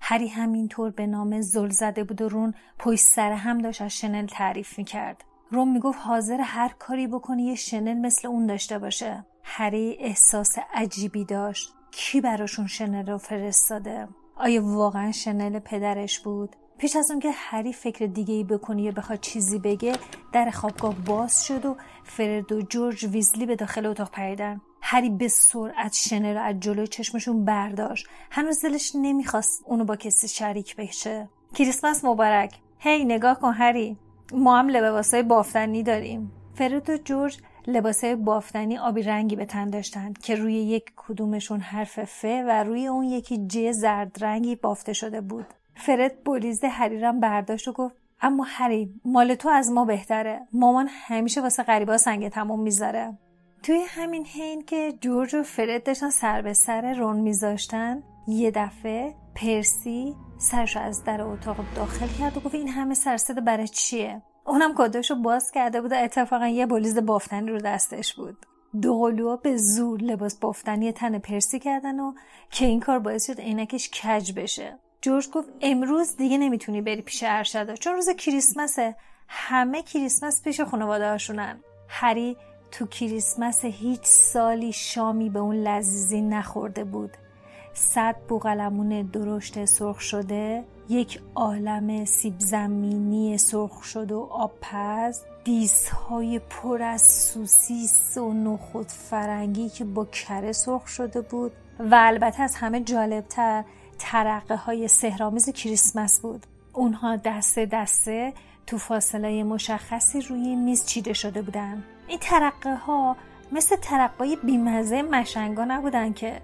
هری همینطور به نامه زل زده بود و رون پشت سر هم داشت از شنل تعریف می‌کرد. رون می‌گفت حاضر هر کاری بکنی یه شنل مثل اون داشته باشه. هری احساس عجیبی داشت. کی براشون شنل رو فرستاده؟ آیا واقعا شنل پدرش بود؟ پیش از اون که هری فکر دیگه ای بکنی یا بخواد چیزی بگه در خوابگاه باز شد و فرد و جورج ویزلی به داخل اتاق پریدن هری به سرعت شنل رو از جلوی چشمشون برداشت. هنوز دلش نمی‌خواست اونو با کسی شریک بشه. کریسمس مبارک. هی نگاه کن هری. ما هم لباسای بافتنی داریم. فرد و جورج لباسای بافتنی آبی رنگی به تن داشتند که روی یک کدومشون حرف ف و روی اون یکی ج زرد رنگی بافته شده بود. فرد بولیز هریرم برداشت و گفت اما هری مال تو از ما بهتره. مامان همیشه واسه غریبا سنگ تموم می‌ذاره. توی همین حین که جورج و فرد داشتن سر به سر رون میذاشتن یه دفعه پرسی سرشو از در اتاق داخل کرد و گفت این همه سرصدا برای چیه؟ اونم کاداشو باز کرده بود و اتفاقا یه بلیز بافتنی رو دستش بود. دو به زور لباس بافتنی تن پرسی کردن و که این کار باعث شد عینکش کج بشه. جورج گفت امروز دیگه نمی‌تونی بری پیش ارشدا. چون روز کریسمسه. همه کریسمس پیش خانواده هاشونن هری تو کریسمس هیچ سالی شامی به اون لذیذی نخورده بود. صد بوغلمون درشت سرخ شده یک عالم سیب زمینی سرخ شده و آبپز دیسهای پر از سوسیس و نخود فرنگی که با کره سرخ شده بود و البته از همه جالبتر ترقه های سهرامیز کریسمس بود. اونها دسته دسته تو فاصله مشخصی روی میز چیده شده بودن. این ترقه ها مثل ترقه بیمزه مشنگا نبودن که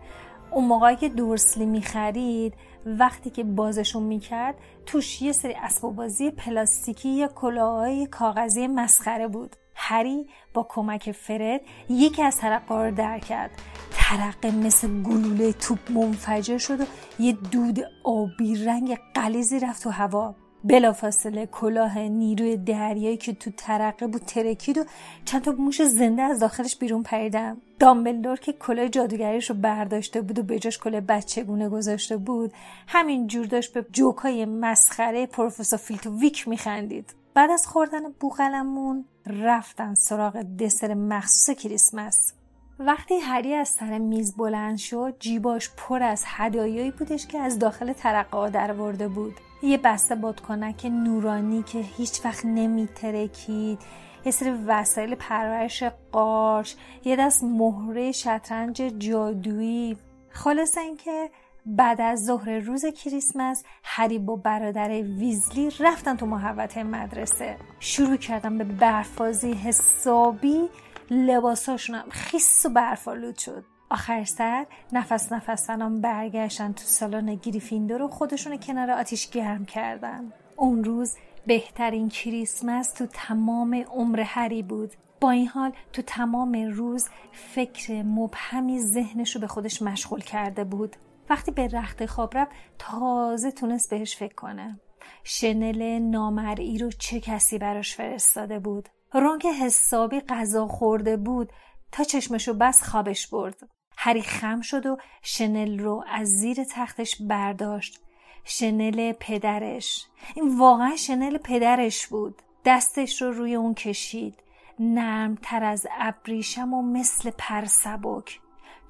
اون موقعی که دورسلی می‌خرید وقتی که بازشون می‌کرد توش یه سری اسباب بازی پلاستیکی یا کلاهای کاغذی مسخره بود. هری با کمک فرد یکی از ترقه رو در کرد. ترقه مثل گلوله توپ منفجر شد و یه دود آبی رنگ قلیزی رفت تو هوا. بلافاصله کلاه نیروی دریایی که تو ترقه بود ترکید و چند تا موش زنده از داخلش بیرون پریدن دامبلدور که کلاه جادوگریش رو برداشته بود و به جاش کلاه بچگونه گذاشته بود همین جور داشت به جوکای مسخره پروفسور فیلتو ویک میخندید. بعد از خوردن بوغلمون رفتن سراغ دسر مخصوص کریسمس. وقتی هری از سر میز بلند شد جیباش پر از هدایایی بودش که از داخل ترقه درورده بود. یه بسته بادکنک نورانی که هیچ وقت نمیترکید یه سری وسایل پرورش قارش یه دست مهره شطرنج جادویی. خلاصه اینکه بعد از ظهر روز کریسمس هری با برادر ویزلی رفتن تو محوطه مدرسه. شروع کردن به برفازی حسابی لباساشون خیس و برفالود شد. آخر سر نفس نفس تنام برگشتن تو سالن گریفیندور و خودشون کنار آتیش گرم کردن. اون روز بهترین کریسمس تو تمام عمر هری بود. با این حال تو تمام روز فکر مبهمی ذهنش رو به خودش مشغول کرده بود. وقتی به رخت خواب رفت تازه تونست بهش فکر کنه. شنل نامرئی رو چه کسی براش فرستاده بود؟ رون که حسابی غذا خورده بود تا چشمشو بس خوابش برد. هری خم شد و شنل رو از زیر تختش برداشت. شنل پدرش. این واقعا شنل پدرش بود. دستش رو روی اون کشید. نرمتر از ابریشم و مثل پرسبک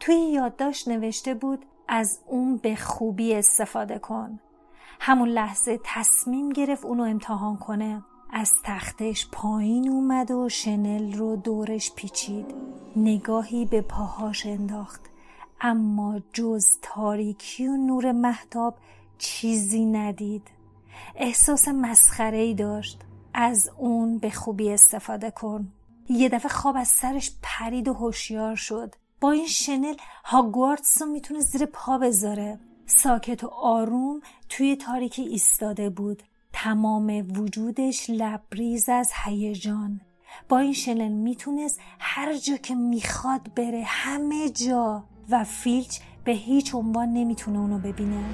توی یادداشت نوشته بود از اون به خوبی استفاده کن. همون لحظه تصمیم گرفت اونو امتحان کنه. از تختش پایین اومد و شنل رو دورش پیچید. نگاهی به پاهاش انداخت. اما جز تاریکی و نور محتاب چیزی ندید. احساس مسخره ای داشت. از اون به خوبی استفاده کن. یه دفعه خواب از سرش پرید و هوشیار شد. با این شنل هاگوارتس رو می‌تونه زیر پا بذاره. ساکت و آروم توی تاریکی ایستاده بود. تمام وجودش لبریز از هیجان. با این شنل می‌تونست هر جا که می‌خواد بره همه جا. و فیلچ به هیچ عنوان نمی‌تونه اونو ببینه.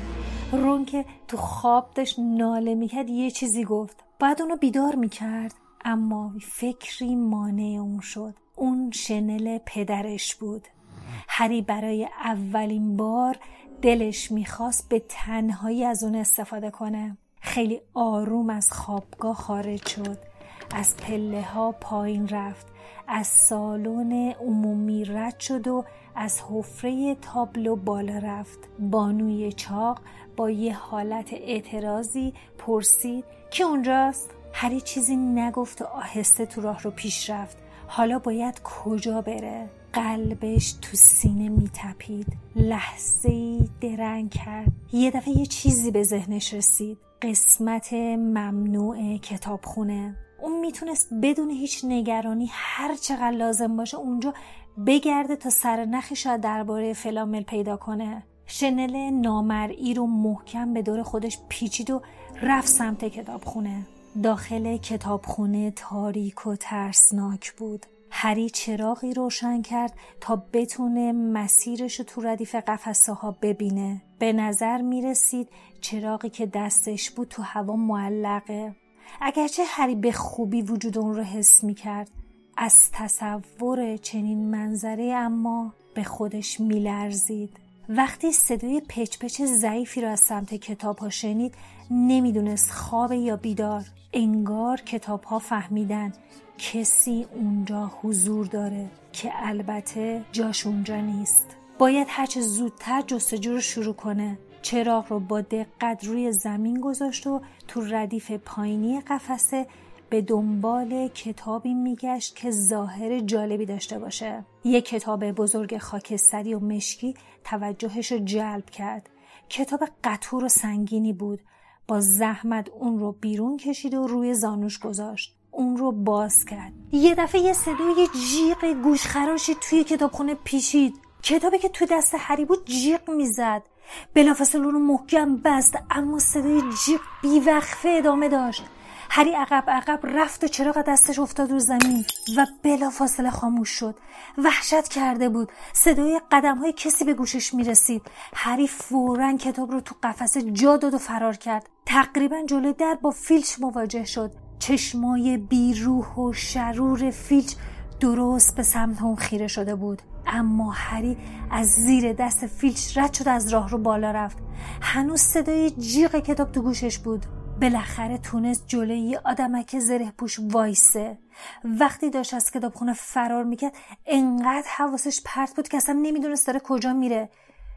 رون که تو خواب داشت ناله می‌کرد یه چیزی گفت. بعد اونو بیدار می‌کرد. اما فکری مانع اون شد. اون شنل پدرش بود. هری برای اولین بار دلش می‌خواست به تنهایی از اون استفاده کنه. خیلی آروم از خوابگاه خارج شد. از پله ها پایین رفت. از سالن عمومی رد شد و از حفره تابلو بالا رفت. بانوی چاق با یه حالت اعتراضی پرسید که اونجاست؟ هری چیزی نگفت و آهسته تو راه رو پیش رفت. حالا باید کجا بره؟ قلبش تو سینه میتپید. لحظه درنگ کرد. یه دفعه یه چیزی به ذهنش رسید. قسمت ممنوع کتابخونه. اون می‌تونست بدون هیچ نگرانی هر چقدر لازم باشه اونجا بگرده تا سر نخی شاید درباره فلامل پیدا کنه. شنل نامرئی رو محکم به دور خودش پیچید و رفت سمت کتابخونه. داخل کتابخونه تاریک و ترسناک بود. هری چراغی روشن کرد تا بتونه مسیرش تو ردیف قفسه ها ببینه به نظر می رسید چراغی که دستش بود تو هوا معلقه اگرچه هری به خوبی وجود اون رو حس می کرد از تصور چنین منظره اما به خودش می لرزید. وقتی صدای پچ پچ ضعیفی را از سمت کتاب ها شنید نمی‌دونست خواب یا بیدار. انگار کتاب ها فهمیدن کسی اونجا حضور داره که البته جاش اونجا نیست. باید هرچه زودتر جستجو رو شروع کنه. چراغ رو با دقت روی زمین گذاشت و تو ردیف پایینی قفسه به دنبال کتابی میگشت که ظاهر جالبی داشته باشه. یک کتاب بزرگ خاکستری و مشکی توجهش رو جلب کرد. کتاب قطور و سنگینی بود. با زحمت اون رو بیرون کشید و روی زانوش گذاشت. اون رو باز کرد. یه دفعه یه صدای جیغ گوشخراشی توی کتابخونه پیشید کتابی که تو دست هری بود جیغ می‌زد. بلافاصله اون رو محکم بست اما صدای جیغ بیوقفه ادامه داشت. هری عقب عقب رفت و چراغ دستش افتاد رو زمین و بلافاصله خاموش شد. وحشت کرده بود. صدای قدم های کسی به گوشش می‌رسید. هری فورا کتاب رو تو قفسه جا داد و فرار کرد. تقریبا جلوی در با فیلچ مواجه شد. چشمای بیروح و شرور فیلچ درست به سمت اون خیره شده بود. اما هری از زیر دست فیلچ رد شد از راه رو بالا رفت. هنوز صدای جیغ کتاب تو گوشش بود. بالاخره تونست جلوی یه آدمک زره پوش وایسه. وقتی داشت از کتابخونه فرار می‌کرد انقدر حواسش پرت بود که اصلا نمی‌دونست داره کجا میره.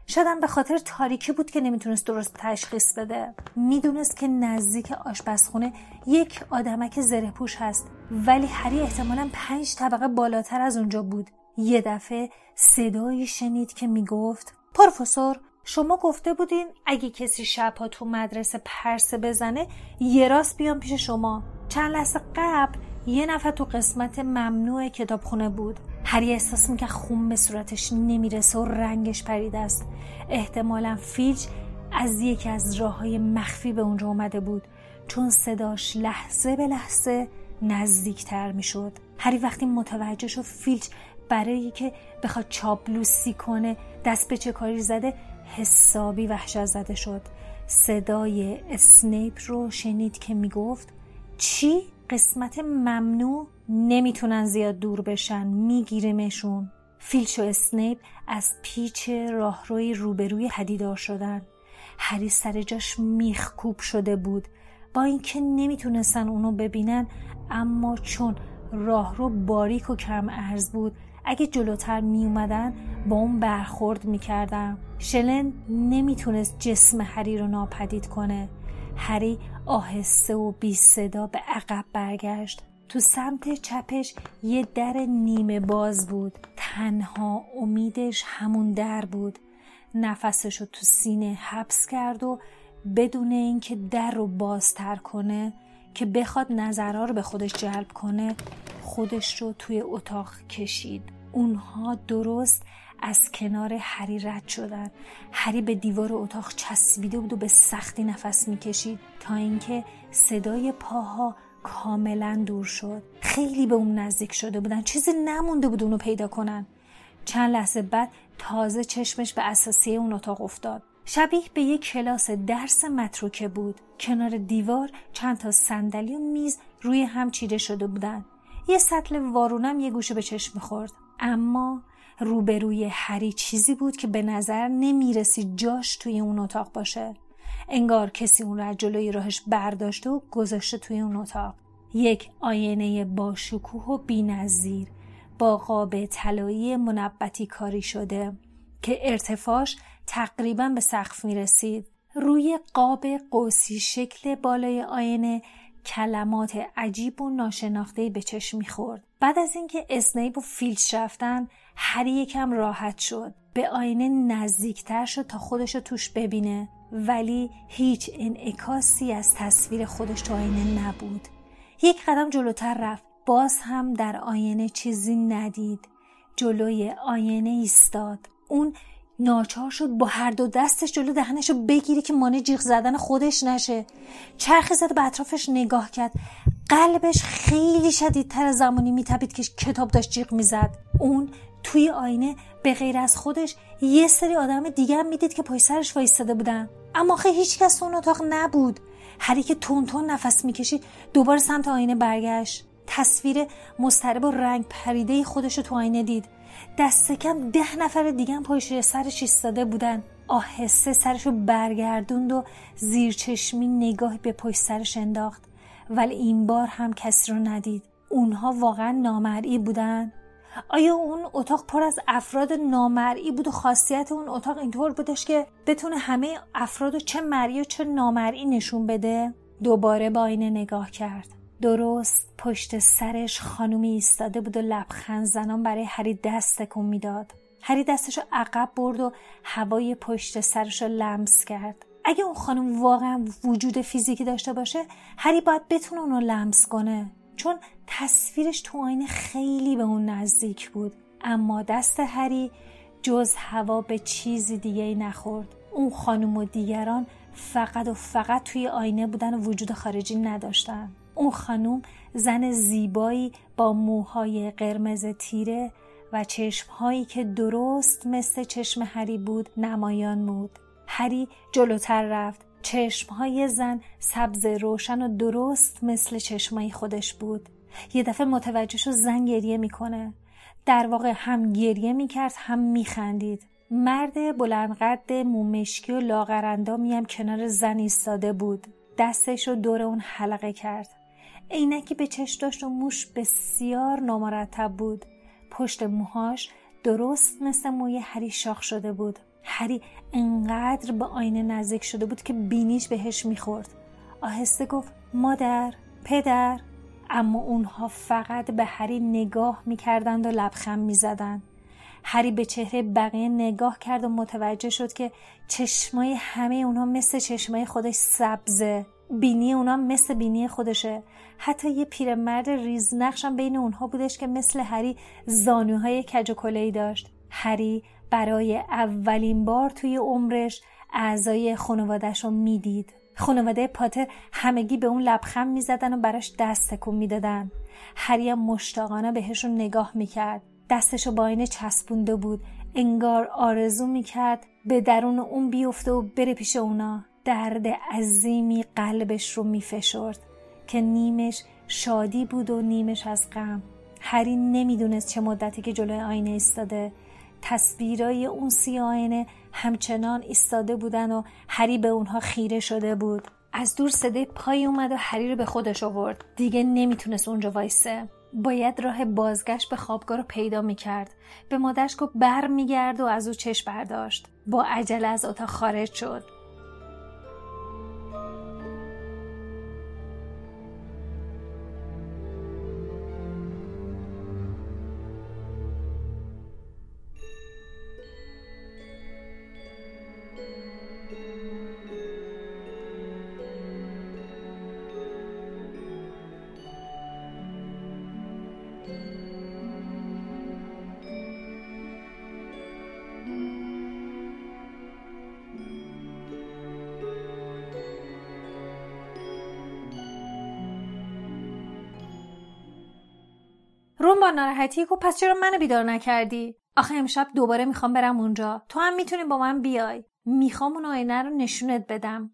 شاید به خاطر تاریکی بود که نمی‌تونست درست تشخیص بده. می‌دونست که نزدیک آشپزخونه یک آدمک زره پوش هست ولی هری احتمالا پنج طبقه بالاتر از اونجا بود. یه دفعه صدایی شنید که می‌گفت پروفسور شما گفته بودین اگه کسی شبها تو مدرسه پرسه بزنه یه راست بیام پیش شما. چند لحظه قبل یه نفر تو قسمت ممنوع کتابخونه بود. هری احساس می‌کرد خون به صورتش نمی‌رسه و رنگش پریده است. احتمالا فیلچ از یکی از راه های مخفی به اونجا اومده بود. چون صداش لحظه به لحظه نزدیکتر می‌شد. هری وقتی متوجه شد فیلچ برای که بخواد چاپلوسی کنه دست به چه کاری زده حسابی وحشت زده شد. صدای اسنیپ رو شنید که می‌گفت چی؟ قسمت ممنوع؟ نمی‌تونن زیاد دور بشن میگیرمشون. فیلچ و اسنیپ از پیچ راهروی روبروی پدیدار شدن. هری سر جاش میخکوب شده بود. با اینکه نمی‌تونستن اونو ببینن اما چون راهرو باریک و کم ارز بود اگه جلوتر می اومدن با اون برخورد می‌کردم. شلن نمی‌تونست جسم هری رو ناپدید کنه. هری آهسته و بی صدا به عقب برگشت. تو سمت چپش یه در نیمه باز بود. تنها امیدش همون در بود. نفسش رو تو سینه حبس کرد و بدون اینکه در رو بازتر کنه که بخواد نظرها رو به خودش جلب کنه خودش رو توی اتاق کشید. اونها درست از کنار هری رد شدن. هری به دیوار اتاق چسبیده بود و به سختی نفس می‌کشید تا اینکه صدای پاها کاملا دور شد. خیلی به اون نزدیک شده بودن. چیزی نمونده بود اونو پیدا کنن. چند لحظه بعد تازه چشمش به اساسیه اون اتاق افتاد. شبیه به یک کلاس درس متروکه بود. کنار دیوار چند تا صندلی و میز روی هم چیده شده بودن. یه سطل وارونم یه گوشه به چشم می‌خورد. اما روبروی هری چیزی بود که به نظر نمی‌رسی جاش توی اون اتاق باشه. انگار کسی اون را جلوی راهش برداشته و گذاشته توی اون اتاق. یک آینه با شکوه و با قاب طلایی منبتی کاری شده که ارتفاعش تقریبا به سقف می رسید. روی قاب قوسی شکل بالای آینه کلمات عجیب و ناشناخته به چشم می‌خورد. بعد از اینکه اسنیپ و فیلچ رفتن هری یکم راحت شد. به آینه نزدیکتر شد تا خودش رو توش ببینه. ولی هیچ انعکاسی از تصویر خودش تو آینه نبود. یک قدم جلوتر رفت. باز هم در آینه چیزی ندید. جلوی آینه ایستاد. اون ناچار شد با هر دو دستش جلو دهنش رو بگیری که مانع جیغ زدن خودش نشه. چرخ زد به اطرافش نگاه کرد. قلبش خیلی شدیدتر از زمانی میتبید که کتاب داشت جیغ می‌زد. اون توی آینه به غیر از خودش یه سری آدم دیگه هم می‌دید که پای سرش وایستاده بودن. اما خیلی هیچ کس اون اتاق نبود. هری که تون تون نفس می‌کشید. دوباره سمت آینه برگشت. تصویر مسترب و رنگ پریده خودش رو تو آینه دید. دست کم ده نفر دیگه هم پشت سرش ایستاده بودن. آهسته سرش رو برگردوند و زیر چشمی نگاهی به پشت سرش انداخت. ولی این بار هم کسی رو ندید. اونها واقعا نامرئی بودن. آیا اون اتاق پر از افراد نامرئی بود و خاصیت اون اتاق اینطور بودش که بتونه همه افراد چه مرئی و چه نامرئی نشون بده؟ دوباره با آینه نگاه کرد. درست پشت سرش خانومی ایستاده بود و لبخند زنان برای هری دست تکون می‌داد. هری دستش رو عقب برد و هوای پشت سرش رو لمس کرد. اگه اون خانم واقعا وجود فیزیکی داشته باشه هری باید بتونه اونو لمس کنه. چون تصویرش تو آینه خیلی به اون نزدیک بود. اما دست هری جز هوا به چیزی دیگه نخورد. اون خانم و دیگران فقط و فقط توی آینه بودن و وجود خارجی نداشتن. اون خانم زن زیبایی با موهای قرمز تیره و چشمهایی که درست مثل چشم هری بود نمایان بود. هری جلوتر رفت. چشمهای زن سبز روشن و درست مثل چشمای خودش بود. یه دفعه متوجه شد زن گریه می‌کنه. در واقع هم گریه می‌کرد هم میخندید. مرد بلندقد مومشکی و لاغرندامی هم کنار زن ایستاده بود. دستش رو دور اون حلقه کرد. عینکی به چش داشت و موش بسیار نامرتب بود. پشت موهاش درست مثل موی هری شاخ شده بود. هری انقدر به آینه نزدیک شده بود که بینیش بهش می‌خورد. آهسته گفت مادر پدر. اما اونها فقط به هری نگاه می‌کردند و لبخند می‌زدند. هری به چهره بقیه نگاه کرد و متوجه شد که چشمای همه اونها مثل چشمای خودش سبزه. بینی اونا مثل بینی خودشه. حتی یه پیرمرد ریزنقشم بین اونها بودش که مثل هری زانوهای کج و داشت. هری برای اولین بار توی عمرش اعضای خانوادهش رو می‌دید. خانواده پاتر همگی به اون لبخند می‌زدن و براش دست تکون می‌دادن. هری مشتاقانه بهشون نگاه می‌کرد. دستشو با اینه چسبونده بود. انگار آرزو می‌کرد به درون اون بیفته و بره پیش اونا. درد عظیمی قلبش رو میفشرد که نیمش شادی بود و نیمش از غم. هری نمی‌دونست چه مدتی که جلوی آینه ایستاده. تصویرای اون سی آینه همچنان ایستاده بودن و هری به اونها خیره شده بود. از دور صدای پای اومد و هری رو به خودش آورد. دیگه نمی‌تونست اونجا وایسه. باید راه بازگشت به خوابگاه رو پیدا می‌کرد. به مادرش گفت بر میگرد و از او چشم برداشت. با عجله از اتاق خارج شد. ناراحتی گفت پس چرا منو بیدار نکردی؟ آخه امشب دوباره می‌خوام برم اونجا. تو هم می‌تونی با من بیای. می‌خوام اون آینه رو نشونت بدم.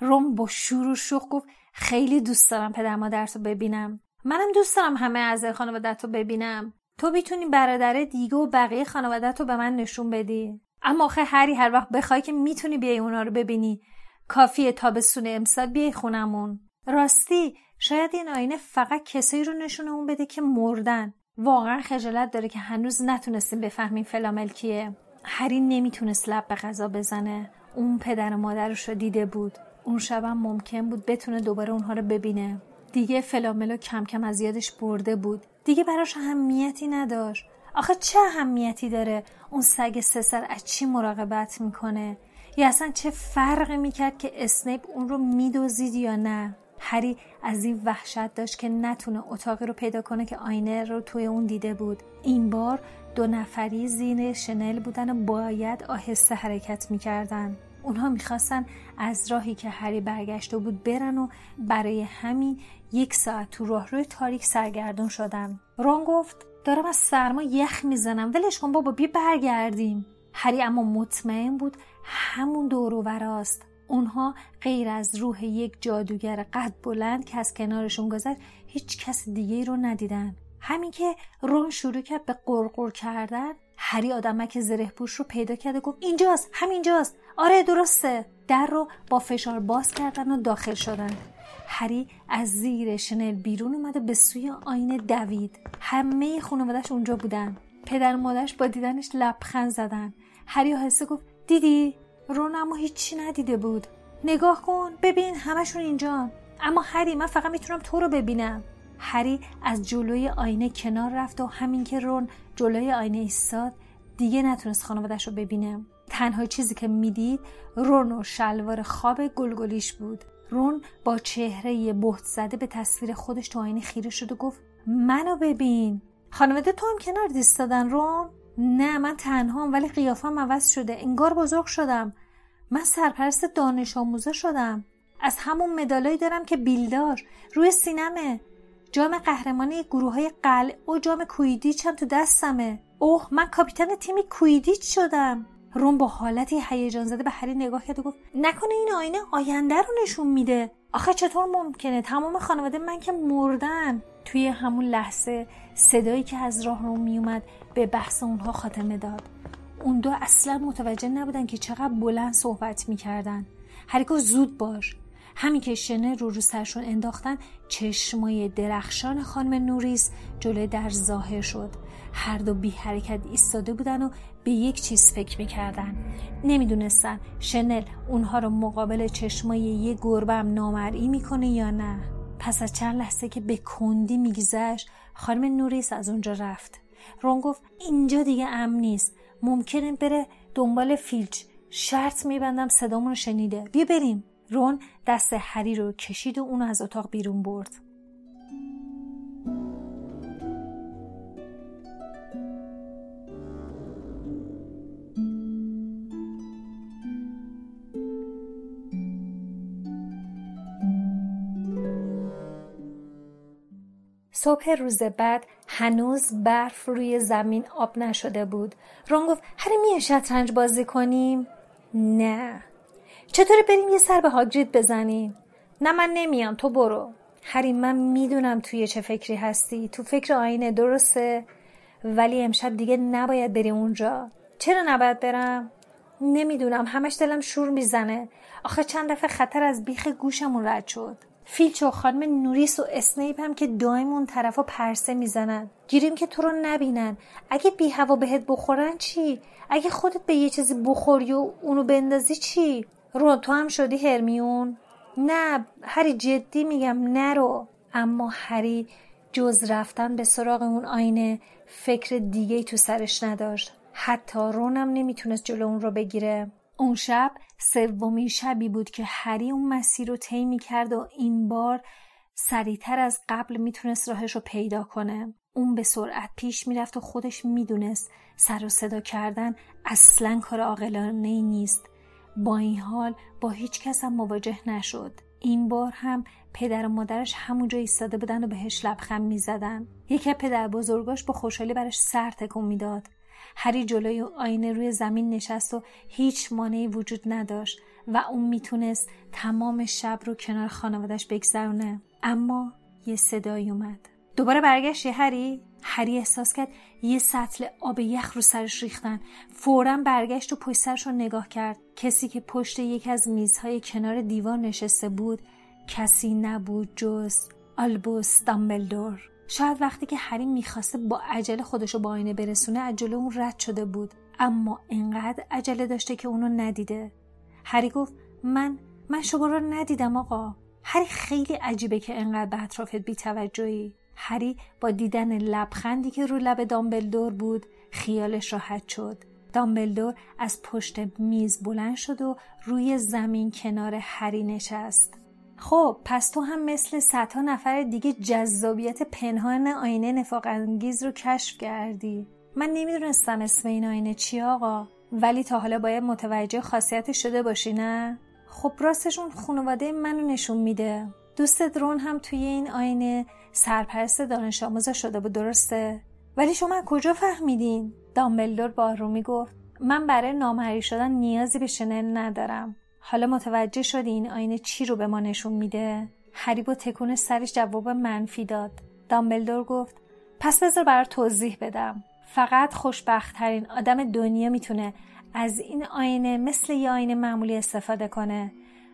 روم با شور و شوق گفت خیلی دوست دارم پدر مادرتو ببینم. منم دوست دارم همه اعضای خانوادت رو ببینم. تو می‌تونی برادر دیگه و بقیه خانوادت رو به من نشون بدی. اما آخه هری هر وقت بخوای که می‌تونی بیای اونا رو ببینی. کافیه تابستون امسال بیای خونمون. راستی شاید این آینه فقط کسایی رو نشونه اون بده که مردن. واقعا خجالت داره که هنوز نتونستیم بفهمیم فلامل کیه هری نمی‌تونست لب به غذا بزنه. اون پدر و مادرش رو دیده بود. اون شبم ممکن بود بتونه دوباره اونها رو ببینه. دیگه فلاملو کم کم از یادش برده بود. دیگه براش اهمیتی نداشت. آخه چه اهمیتی داره اون سگ سه سر از چی مراقبت می‌کنه؟ یا اصلا چه فرقی می‌کرد که اسنیپ اون رو میدوزید یا نه؟ هری از این وحشت داشت که نتونه اتاقی رو پیدا کنه که آینه رو توی اون دیده بود. این بار دو نفری زین شنل بودن و باید آهسته حرکت می‌کردن. اونها می‌خواستن از راهی که هری برگشته بود برن و برای همین یک ساعت تو راهروی تاریک سرگردون شدن. رون گفت دارم از سرما یخ می‌زنم. ولش کن بابا بیا برگردیم. هری اما مطمئن بود همون دور وراست. اونها غیر از روح یک جادوگر قد بلند که از کنارشون گذشت هیچ کس دیگه رو ندیدن. همین که رون شروع کرد به قرقر کردن هری آدمک زره پوش رو پیدا کرد و گفت اینجاست همینجاست. آره درسته. در رو با فشار باز کردن و داخل شدن. هری از زیر شنل بیرون اومده به سوی آینه دوید. همه خانوادش اونجا بودن. پدر مادرش با دیدنش لبخند زدن. هری آهسته گفت دیدی؟ رون اما هیچی ندیده بود. نگاه کن. ببین همشون اینجا. اما هری من فقط می‌تونم تو رو ببینم. هری از جلوی آینه کنار رفت و همین که رون جلوی آینه ایستاد دیگه نتونست خانوادش رو ببینه. تنها چیزی که می‌دید رون و شلوار خواب گلگلیش بود. رون با چهره بهت زده به تصویر خودش تو آینه خیره شد و گفت منو ببین. خانواده تو هم کنار دیستادن رون؟ نه من تنهام ولی قیافم عوض شده. انگار بزرگ شدم. من سرپرست دانش آموزه شدم. از همون مدالایی دارم که بیلدار. روی سینمه. جام قهرمانی گروه های قلع و جام کویدیچ هم تو دستمه. اوه من کاپیتان تیم کویدیچ شدم. روم با حالتی هیجان زده به هری نگاه کرد و گفت نکنه این آینه آینده رو نشون میده. آخه چطور ممکنه؟ تمام خانواده من که مردن. توی همون لحظه صدایی که از راه رو میومد به بحث اونها خاتمه داد. اون دو اصلا متوجه نبودن که چقدر بلند صحبت می‌کردن. هریکو زود باش. همین که شنه رو رو سرشون انداختن چشمای درخشان خانم نوریس جلوی در ظاهر شد. هر دو بی حرکت ایستاده بودن و به یک چیز فکر می‌کردن. نمی‌دونستن شنل اونها رو مقابل چشمای یه گربم نامرئی می‌کنه یا نه. پس از چند لحظه که به کندی میگذشت خانم نوریس از اونجا رفت. رون گفت اینجا دیگه امن نیست. ممکنه بره دنبال فیلچ. شرط میبندم صدامون شنیده. بیا بریم. رون دست هری رو کشید و اونو از اتاق بیرون برد. صبح روز بعد هنوز برف روی زمین آب نشده بود. رون گفت هری میه شطرنج بازی کنیم. نه. چطوری بریم یه سر به هاگرید بزنیم؟ نه من نمیام تو برو. هری من می‌دونم توی چه فکری هستی. تو فکر آینه درسته ولی امشب دیگه نباید بری اونجا. چرا نباید برم؟ نمی‌دونم همش دلم شور می‌زنه. آخه چند دفعه خطر از بیخ گوشمون رد شد. فیلچ و خانم نوریس و اسنیپ هم که دائم اون طرف پرسه می‌زنن. گیریم که تو رو نبینن. اگه بی هوا بهت بخورن چی؟ اگه خودت به یه چیزی بخوری و اونو بندازی چی؟ رو تو هم شدی هرمیون؟ نه هری جدی میگم نرو اما هری جز رفتن به سراغ اون آینه فکر دیگه تو سرش نداشت. حتی رونم نمی‌تونست جلو اون رو بگیره. اون شب سومین شبی بود که هری اون مسیر رو طی کرد و این بار سریعتر از قبل می‌تونست راهش رو پیدا کنه. اون به سرعت پیش می‌رفت و خودش می‌دونست سر و صدا کردن اصلا کار عاقلانه ای نیست. با این حال با هیچ کس هم مواجه نشد. این بار هم پدر و مادرش همونجا ایستاده بودن و بهش لبخند می‌زدن. یکی پدر بزرگاش با خوشحالی برش سر تکون می‌داد. هری جلوی آینه روی زمین نشست و هیچ مانعی وجود نداشت و اون می‌تونست تمام شب رو کنار خانوادش بگذرونه. اما یه صدایی اومد. دوباره برگشتی هری؟ هری احساس کرد یه سطل آب یخ رو سرش ریختن. فورا برگشت و پشت سرش رو نگاه کرد. کسی که پشت یکی از میزهای کنار دیوار نشسته بود کسی نبود جز آلبوس دامبلدور. شاید وقتی که هری می‌خواسته با عجله خودشو با آینه برسونه عجله اون رد شده بود. اما انقدر عجله داشته که اونو ندیده. هری گفت من من شما رو ندیدم آقا. هری خیلی عجیبه که انقدر به اطرافت بیتوجهی. هری با دیدن لبخندی که رو لب دامبلدور بود خیالش راحت شد. دامبلدور از پشت میز بلند شد و روی زمین کنار هری نشست. خب پس تو هم مثل صدها نفر دیگه جذابیت پنهان آینه نفاق انگیز رو کشف کردی. من نمی‌دونستم اسم این آینه چی آقا ولی تا حالا باید متوجه خاصیت شده باشی نه؟ خب راستش اون خانواده منو نشون میده. دوست درون هم توی این آینه سرپرست دانش آموزا شده بود درسته؟ ولی شما کجا فهمیدین؟ دامبلدور با رومی گفت من برای نامهری شدن نیازی به شنل ندارم. حالا متوجه شدی این آینه چی رو به ما نشون میده؟ هری با تکون سرش جواب منفی داد. دامبلدور گفت پس بذار برای توضیح بدم. فقط خوشبختترین آدم دنیا می‌تونه از این آینه مثل یه آینه معمولی استفاده کنه.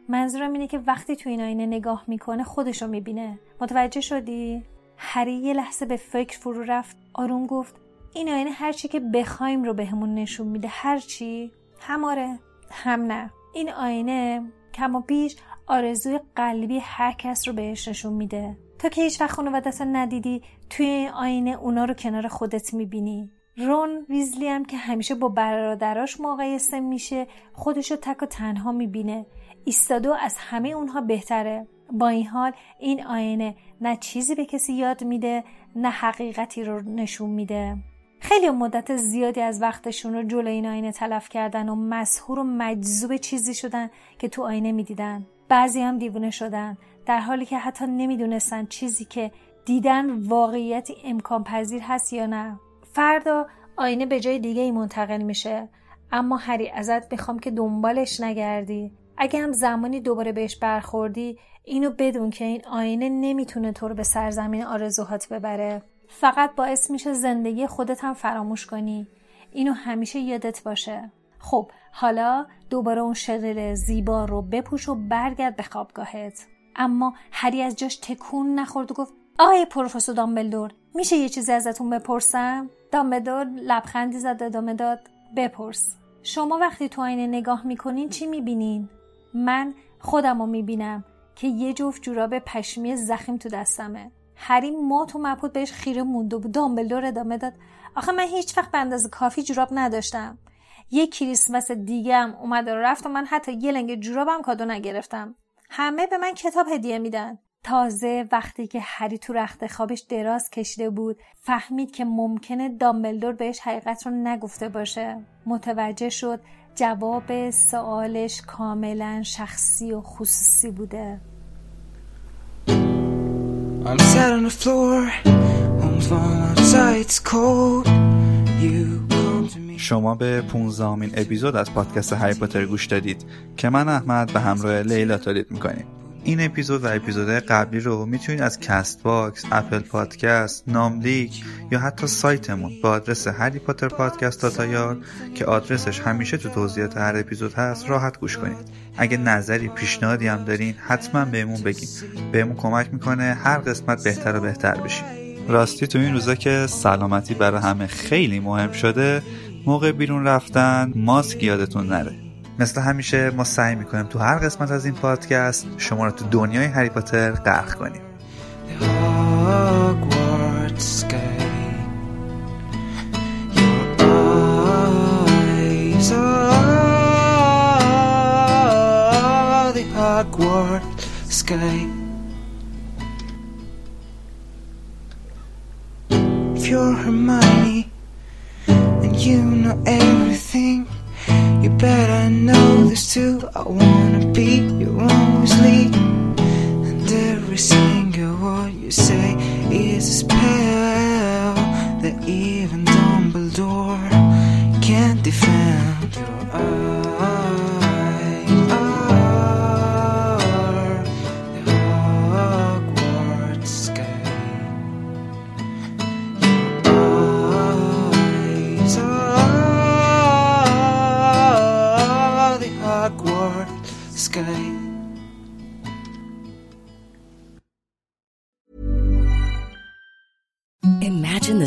منظورم اینه که وقتی تو این آینه نگاه می‌کنه خودشو می‌بینه. متوجه شدی؟ هری یه لحظه به فکر فرو رفت. آروم گفت این آینه هرچی که بخوایم رو بهمون نشون میده. هرچی هماره هم نه. این آینه کما پیش آرزوی قلبی هر کس رو بهش نشون میده. تا که هیچ وقت خانوادت ندیدی توی این آینه اونا رو کنار خودت می‌بینی. رون ویزلی هم که همیشه با برادراش مقایسه میشه خودشو تک و تنها می‌بینه. ایستادو از همه اونها بهتره. با این حال این آینه نه چیزی به کسی یاد میده نه حقیقتی رو نشون میده. خیلی مدت زیادی از وقتشون رو جلوی این آینه تلف کردن و مسهور و مجذوب چیزی شدن که تو آینه می‌دیدن. بعضی هم دیوونه شدن در حالی که حتی نمی‌دونستن چیزی که دیدن واقعیتی امکان پذیر هست یا نه. فردا آینه به جای دیگه ای منتقل میشه. اما هری ازت می‌خوام که دنبالش نگردی. اگه هم زمانی دوباره بهش برخوردی اینو بدون که این آینه نمی‌تونه تو رو به سرزمین آرزوهات ببره. فقط باعث میشه زندگی خودت هم فراموش کنی. اینو همیشه یادت باشه. خب حالا دوباره اون شرر زیبا رو بپوش و برگرد به خوابگاهت. اما هری از جاش تکون نخورد و گفت آقای پروفسور دامبلدور میشه یه چیزی ازتون بپرسم؟ دامبلدور لبخندی زد ادامه داد بپرس. شما وقتی تو آینه نگاه می‌کنین چی می‌بینین؟ من خودم رو می‌بینم که یه جفت جوراب پشمی زخیم تو دستمه. هری ما تو مبهوت بهش خیره مونده بود دامبلدور ادامه داد. آخه من هیچ وقت به اندازه کافی جوراب نداشتم. یه کریسمس دیگه هم اومد و رفت و من حتی یه لنگ جورابم کادو نگرفتم. همه به من کتاب هدیه میدن. تازه وقتی که هری تو رخت خوابش دراز کشیده بود فهمید که ممکنه دامبلدور بهش حقیقت رو نگفته باشه. متوجه شد جواب سوالش کاملا شخصی و خصوصی بوده. شما به 15 امین اپیزود از پادکست هری پاتر گوش دادید که من احمد به همراه لیلا تولید می‌کنیم. این اپیزود و اپیزود قبلی رو می‌تونید از کست باکس، اپل پادکست، ناملیک یا حتی سایتمون با آدرس هری پاتر پادکست که آدرسش همیشه تو توضیحات هر اپیزود هست راحت گوش کنید. اگه نظری پیشنهادی هم دارین حتما بهمون بگین. بهمون کمک می‌کنه هر قسمت بهتر و بهتر بشیم. راستی تو این روزا که سلامتی برای همه خیلی مهم شده موقع بیرون رفتن ماسک یادتون نره. مثل همیشه ما سعی می‌کنیم تو هر قسمت از این پادکست شما رو تو دنیای هری پاتر غرق کنیم If you're Hermione and you know everything You better know this too. I wanna be your lead. And every single word you say is a spell that even